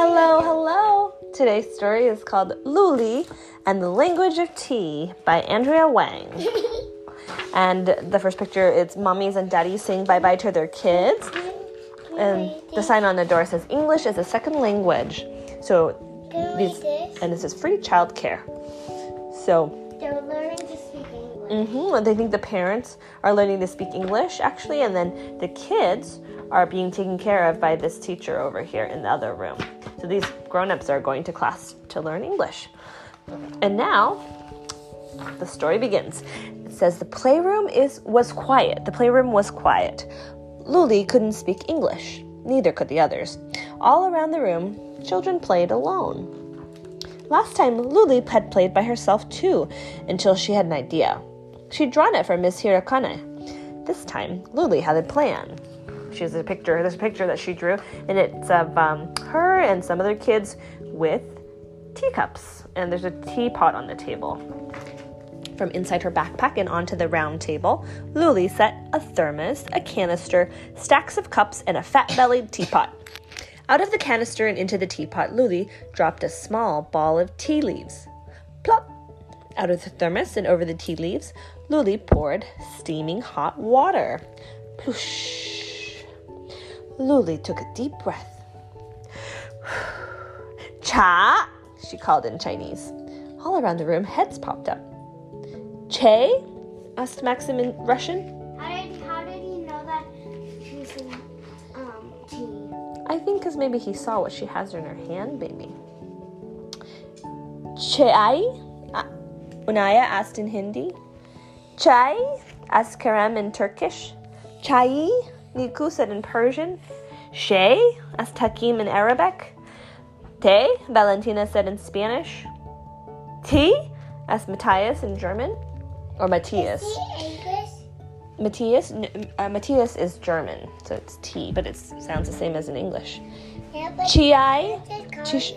Hello, hello. Today's story is called Luli and the Language of Tea by Andrea Wang. and the first picture is mommies and daddies saying bye bye to their kids. And the sign on the door says English is a second language. So these and this is free childcare. So They're learning to speak English. hmm They think the parents are learning to speak English, actually, and then the kids are being taken care of by this teacher over here in the other room. So these grown ups are going to class to learn English. And now the story begins. It says the playroom is was quiet. The playroom was quiet. Luli couldn't speak English. Neither could the others. All around the room, children played alone. Last time, Luli had played by herself too, until she had an idea. She'd drawn it for Miss Hirakane. This time, Luli had a plan. She has a picture. There's a picture that she drew, and it's of um, her and some other kids with teacups, and there's a teapot on the table. From inside her backpack and onto the round table, Luli set a thermos, a canister, stacks of cups, and a fat bellied teapot. Out of the canister and into the teapot, Luli dropped a small ball of tea leaves. Plop! Out of the thermos and over the tea leaves, Luli poured steaming hot water. Ploosh! Luli took a deep breath. Cha! She called in Chinese. All around the room, heads popped up. Che? asked Maxim in Russian. How did how did he know that she's in um tea? I think because maybe he saw what she has in her hand, baby. Chai? Uh, Unaya asked in Hindi. Chai? asked Karam in Turkish. Chai? Niku said in Persian. Shay? asked Hakim in Arabic. Te? Valentina said in Spanish. T? asked Matthias in German. Or Matthias. Matthias? Uh, Matthias is German, so it's T, but it sounds the same as in English. Yeah, Chiai? Tish-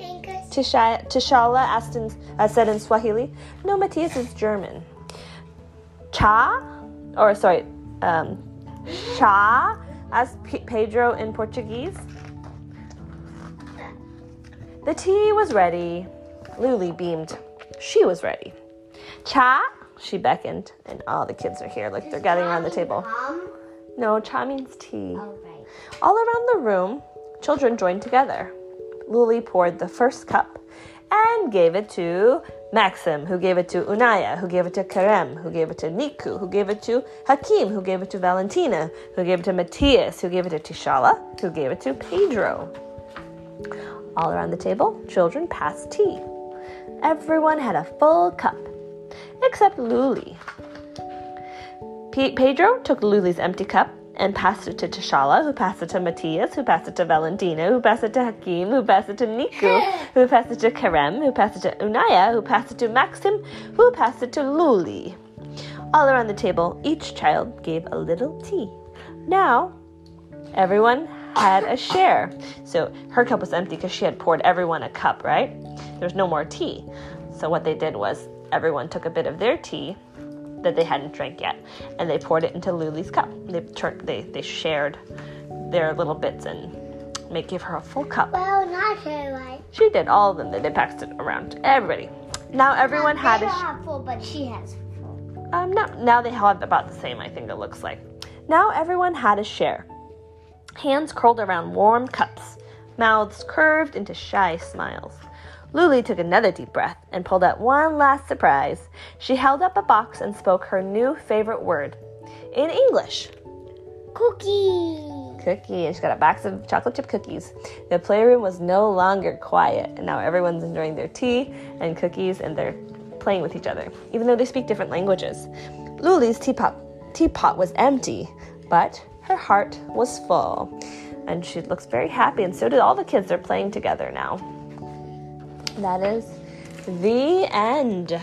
Tishala asked in, uh, said in Swahili. No, Matthias is German. Cha, or sorry, um, Cha asked P- Pedro in Portuguese. The tea was ready. Luli beamed. She was ready. Cha, she beckoned, and all the kids are here. Look, they're gathering around the table. Mom? No, cha means tea. Oh right. All around the room, children joined together. Luli poured the first cup and gave it to Maxim, who gave it to Unaya, who gave it to Karem, who gave it to Niku, who gave it to Hakim, who gave it to Valentina, who gave it to Matthias, who gave it to Tishala, who gave it to Pedro. All around the table, children passed tea. Everyone had a full cup, except Luli. Pe- Pedro took Luli's empty cup and passed it to Tashala, who passed it to Matthias, who passed it to Valentina, who passed it to Hakim, who passed it to Niku, who passed it to Karem, who passed it to Unaya, who passed it to Maxim, who passed it to Luli. All around the table, each child gave a little tea. Now, everyone had a share. So her cup was empty because she had poured everyone a cup, right? There's no more tea. So what they did was everyone took a bit of their tea that they hadn't drank yet, and they poured it into Luli's cup. They turned, they they shared their little bits and make give her a full cup. Well, not her right. She did all of them. They, they passed it around to everybody. Now everyone they had a don't sh- have full, but she has full. um now now they have about the same. I think it looks like. Now everyone had a share. Hands curled around warm cups, mouths curved into shy smiles. Luli took another deep breath and pulled out one last surprise. She held up a box and spoke her new favorite word in English. Cookie. Cookie, and she got a box of chocolate chip cookies. The playroom was no longer quiet, and now everyone's enjoying their tea and cookies and they're playing with each other, even though they speak different languages. Luli's teapot, teapot was empty, but her heart was full. And she looks very happy, and so did all the kids. They're playing together now. That is the end.